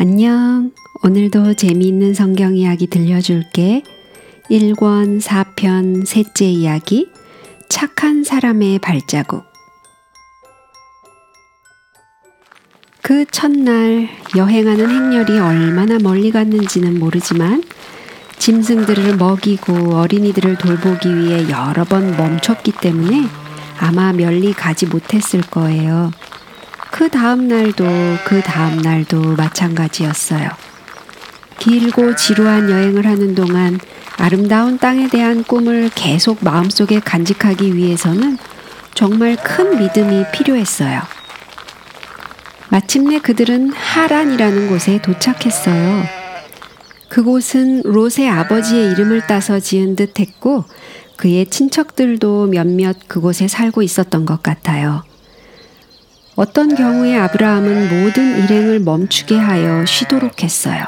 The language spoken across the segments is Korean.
안녕. 오늘도 재미있는 성경 이야기 들려줄게. 1권 4편 셋째 이야기. 착한 사람의 발자국. 그 첫날 여행하는 행렬이 얼마나 멀리 갔는지는 모르지만 짐승들을 먹이고 어린이들을 돌보기 위해 여러 번 멈췄기 때문에 아마 멀리 가지 못했을 거예요. 그 다음 날도 그 다음 날도 마찬가지였어요. 길고 지루한 여행을 하는 동안 아름다운 땅에 대한 꿈을 계속 마음속에 간직하기 위해서는 정말 큰 믿음이 필요했어요. 마침내 그들은 하란이라는 곳에 도착했어요. 그곳은 롯의 아버지의 이름을 따서 지은 듯 했고 그의 친척들도 몇몇 그곳에 살고 있었던 것 같아요. 어떤 경우에 아브라함은 모든 일행을 멈추게 하여 쉬도록 했어요.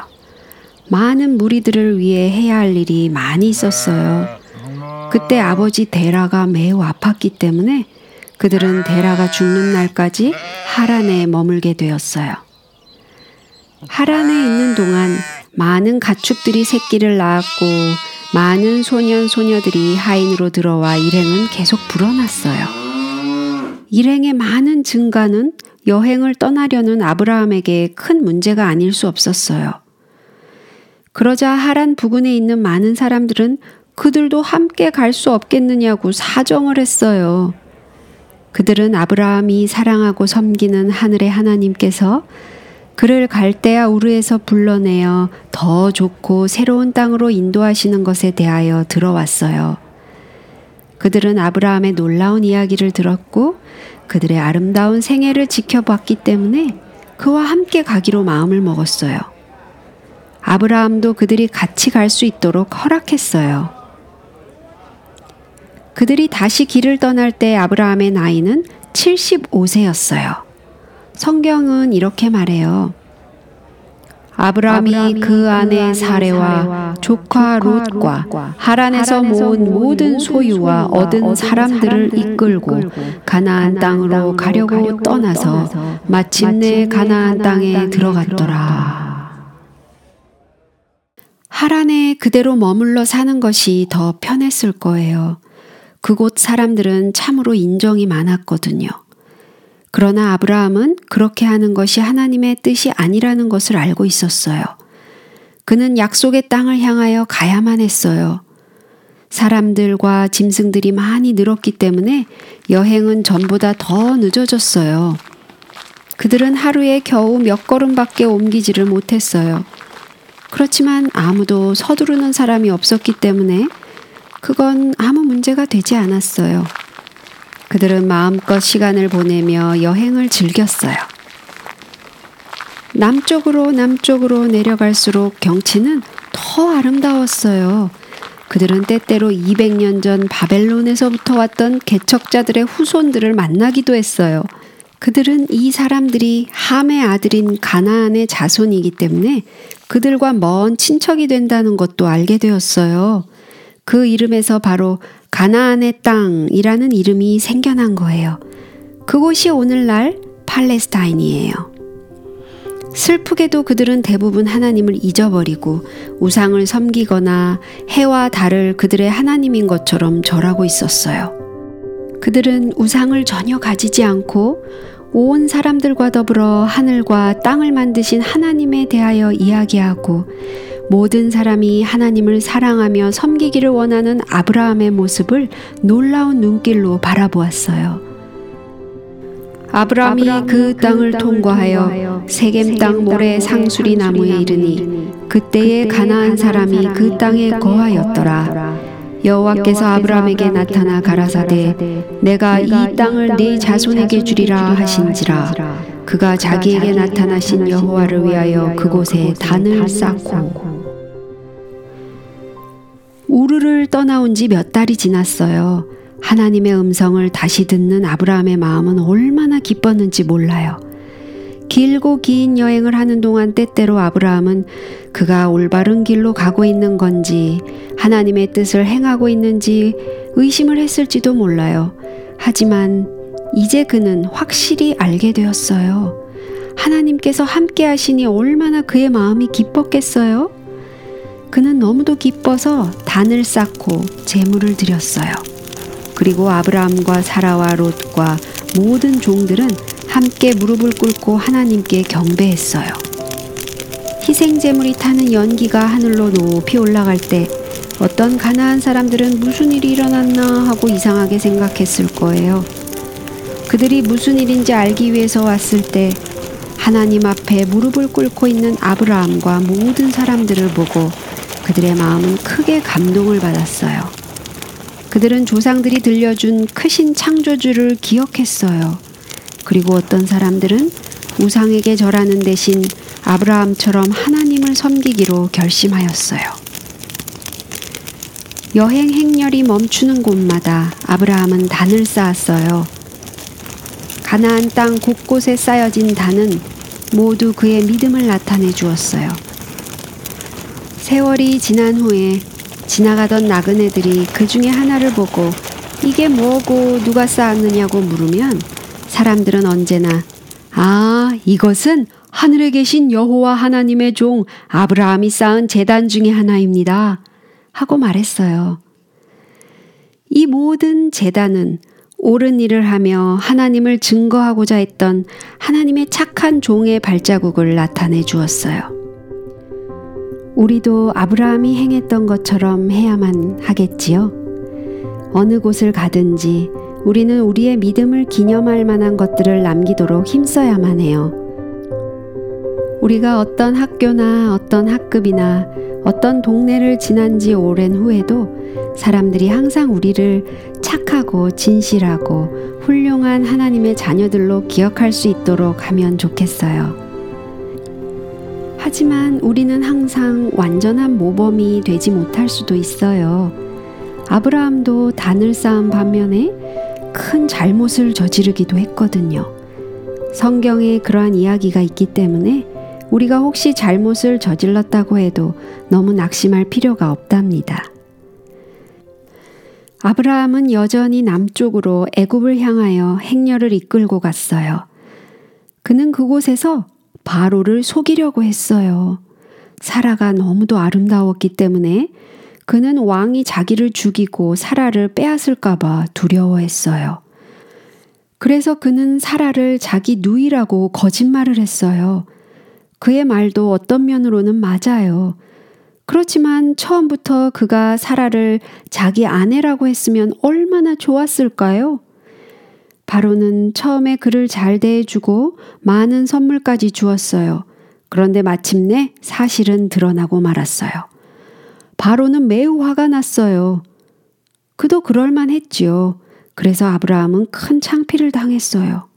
많은 무리들을 위해 해야 할 일이 많이 있었어요. 그때 아버지 데라가 매우 아팠기 때문에 그들은 데라가 죽는 날까지 하란에 머물게 되었어요. 하란에 있는 동안 많은 가축들이 새끼를 낳았고 많은 소년 소녀들이 하인으로 들어와 일행은 계속 불어났어요. 일행의 많은 증가는 여행을 떠나려는 아브라함에게 큰 문제가 아닐 수 없었어요. 그러자 하란 부근에 있는 많은 사람들은 그들도 함께 갈 수 없겠느냐고 사정을 했어요. 그들은 아브라함이 사랑하고 섬기는 하늘의 하나님께서 그를 갈대아 우르에서 불러내어 더 좋고 새로운 땅으로 인도하시는 것에 대하여 들어왔어요. 그들은 아브라함의 놀라운 이야기를 들었고 그들의 아름다운 생애를 지켜봤기 때문에 그와 함께 가기로 마음을 먹었어요. 아브라함도 그들이 같이 갈 수 있도록 허락했어요. 그들이 다시 길을 떠날 때 아브라함의 나이는 75세였어요. 성경은 이렇게 말해요. 아브라함이 그 아내 사레와 조카 롯과 하란에서 모은 모든 소유와 얻은 사람들을 이끌고 가나안 땅으로 가려고 떠나서 마침내 가나안 땅에 들어갔더라. 하란에 그대로 머물러 사는 것이 더 편했을 거예요. 그곳 사람들은 참으로 인정이 많았거든요. 그러나 아브라함은 그렇게 하는 것이 하나님의 뜻이 아니라는 것을 알고 있었어요. 그는 약속의 땅을 향하여 가야만 했어요. 사람들과 짐승들이 많이 늘었기 때문에 여행은 전보다 더 늦어졌어요. 그들은 하루에 겨우 몇 걸음밖에 옮기지를 못했어요. 그렇지만 아무도 서두르는 사람이 없었기 때문에 그건 아무 문제가 되지 않았어요. 그들은 마음껏 시간을 보내며 여행을 즐겼어요. 남쪽으로 남쪽으로 내려갈수록 경치는 더 아름다웠어요. 그들은 때때로 200년 전 바벨론에서부터 왔던 개척자들의 후손들을 만나기도 했어요. 그들은 이 사람들이 함의 아들인 가나안의 자손이기 때문에 그들과 먼 친척이 된다는 것도 알게 되었어요. 그 이름에서 바로 가나안의 땅이라는 이름이 생겨난 거예요. 그곳이 오늘날 팔레스타인이에요. 슬프게도 그들은 대부분 하나님을 잊어버리고 우상을 섬기거나 해와 달을 그들의 하나님인 것처럼 절하고 있었어요. 그들은 우상을 전혀 가지지 않고 온 사람들과 더불어 하늘과 땅을 만드신 하나님에 대하여 이야기하고 모든 사람이 하나님을 사랑하며 섬기기를 원하는 아브라함의 모습을 놀라운 눈길로 바라보았어요. 아브라함이 그 땅을 통과하여 세겜 땅 모래 상수리 나무에 이르니 그때에 가나안 사람이 그 땅에 거하였더라. 여호와께서 아브라함에게 나타나 가라사대 내가 이 땅을 네 자손에게 주리라 하신지라 그가 자기에게 나타나신 여호와를 위하여 그곳에 단을 쌓고 우르를 떠나온 지 몇 달이 지났어요. 하나님의 음성을 다시 듣는 아브라함의 마음은 얼마나 기뻤는지 몰라요. 길고 긴 여행을 하는 동안 때때로 아브라함은 그가 올바른 길로 가고 있는 건지 하나님의 뜻을 행하고 있는지 의심을 했을지도 몰라요. 하지만 이제 그는 확실히 알게 되었어요. 하나님께서 함께 하시니 얼마나 그의 마음이 기뻤겠어요? 그는 너무도 기뻐서 단을 쌓고 재물을 드렸어요. 그리고 아브라함과 사라와 롯과 모든 종들은 함께 무릎을 꿇고 하나님께 경배했어요. 희생 제물이 타는 연기가 하늘로 높이 올라갈 때 어떤 가나안 사람들은 무슨 일이 일어났나 하고 이상하게 생각했을 거예요. 그들이 무슨 일인지 알기 위해서 왔을 때 하나님 앞에 무릎을 꿇고 있는 아브라함과 모든 사람들을 보고 그들의 마음은 크게 감동을 받았어요. 그들은 조상들이 들려준 크신 창조주를 기억했어요. 그리고 어떤 사람들은 우상에게 절하는 대신 아브라함처럼 하나님을 섬기기로 결심하였어요. 여행 행렬이 멈추는 곳마다 아브라함은 단을 쌓았어요. 가나안 땅 곳곳에 쌓여진 단은 모두 그의 믿음을 나타내 주었어요. 세월이 지난 후에 지나가던 나그네들이 그 중에 하나를 보고 이게 뭐고 누가 쌓았느냐고 물으면 사람들은 언제나 아, 이것은 하늘에 계신 여호와 하나님의 종 아브라함이 쌓은 재단 중의 하나입니다. 하고 말했어요. 이 모든 재단은 옳은 일을 하며 하나님을 증거하고자 했던 하나님의 착한 종의 발자국을 나타내 주었어요. 우리도 아브라함이 행했던 것처럼 해야만 하겠지요. 어느 곳을 가든지 우리는 우리의 믿음을 기념할 만한 것들을 남기도록 힘써야만 해요. 우리가 어떤 학교나 어떤 학급이나 어떤 동네를 지난 지 오랜 후에도 사람들이 항상 우리를 착하고 진실하고 훌륭한 하나님의 자녀들로 기억할 수 있도록 하면 좋겠어요. 하지만 우리는 항상 완전한 모범이 되지 못할 수도 있어요. 아브라함도 단을 쌓은 반면에 큰 잘못을 저지르기도 했거든요. 성경에 그러한 이야기가 있기 때문에 우리가 혹시 잘못을 저질렀다고 해도 너무 낙심할 필요가 없답니다. 아브라함은 여전히 남쪽으로 애굽을 향하여 행렬을 이끌고 갔어요. 그는 그곳에서 바로를 속이려고 했어요. 사라가 너무도 아름다웠기 때문에 그는 왕이 자기를 죽이고 사라를 빼앗을까봐 두려워했어요. 그래서 그는 사라를 자기 누이라고 거짓말을 했어요. 그의 말도 어떤 면으로는 맞아요. 그렇지만 처음부터 그가 사라를 자기 아내라고 했으면 얼마나 좋았을까요? 바로는 처음에 그를 잘 대해주고 많은 선물까지 주었어요. 그런데 마침내 사실은 드러나고 말았어요. 바로는 매우 화가 났어요. 그도 그럴만 했지요. 그래서 아브라함은 큰 창피를 당했어요.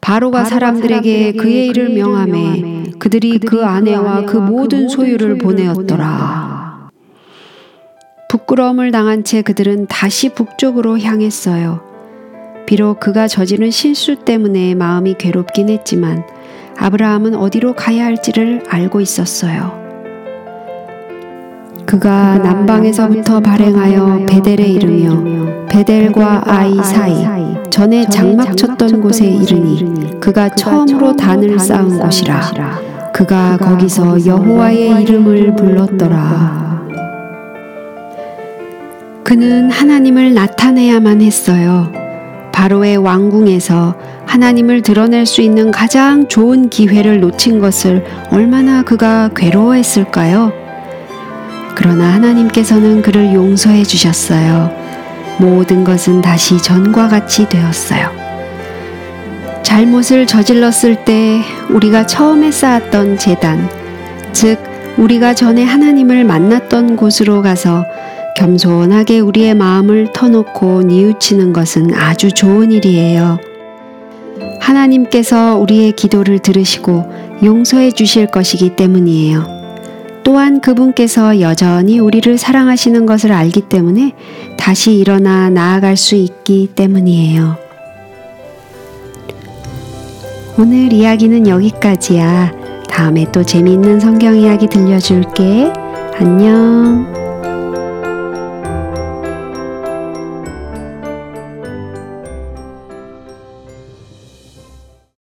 바로가 사람들에게 그의 일을 명함에 그들이 그 아내와 그 모든 소유를 보내었더라. 부끄러움을 당한 채 그들은 다시 북쪽으로 향했어요. 비록 그가 저지른 실수 때문에 마음이 괴롭긴 했지만 아브라함은 어디로 가야 할지를 알고 있었어요. 그가 남방에서부터 발행하여 베델에 이르며 베델과 아이 사이 전에 장막 쳤던 곳에 이르니 그가 처음으로 단을 쌓은 곳이라 그가 거기서 여호와의 이름을 불렀더라. 그는 하나님을 나타내야만 했어요 바로의 왕궁에서 하나님을 드러낼 수 있는 가장 좋은 기회를 놓친 것을 얼마나 그가 괴로워했을까요? 그러나 하나님께서는 그를 용서해 주셨어요. 모든 것은 다시 전과 같이 되었어요. 잘못을 저질렀을 때 우리가 처음에 쌓았던 재단, 즉, 우리가 전에 하나님을 만났던 곳으로 가서 겸손하게 우리의 마음을 터놓고 뉘우치는 것은 아주 좋은 일이에요. 하나님께서 우리의 기도를 들으시고 용서해 주실 것이기 때문이에요. 또한 그분께서 여전히 우리를 사랑하시는 것을 알기 때문에 다시 일어나 나아갈 수 있기 때문이에요. 오늘 이야기는 여기까지야. 다음에 또 재미있는 성경 이야기 들려줄게. 안녕.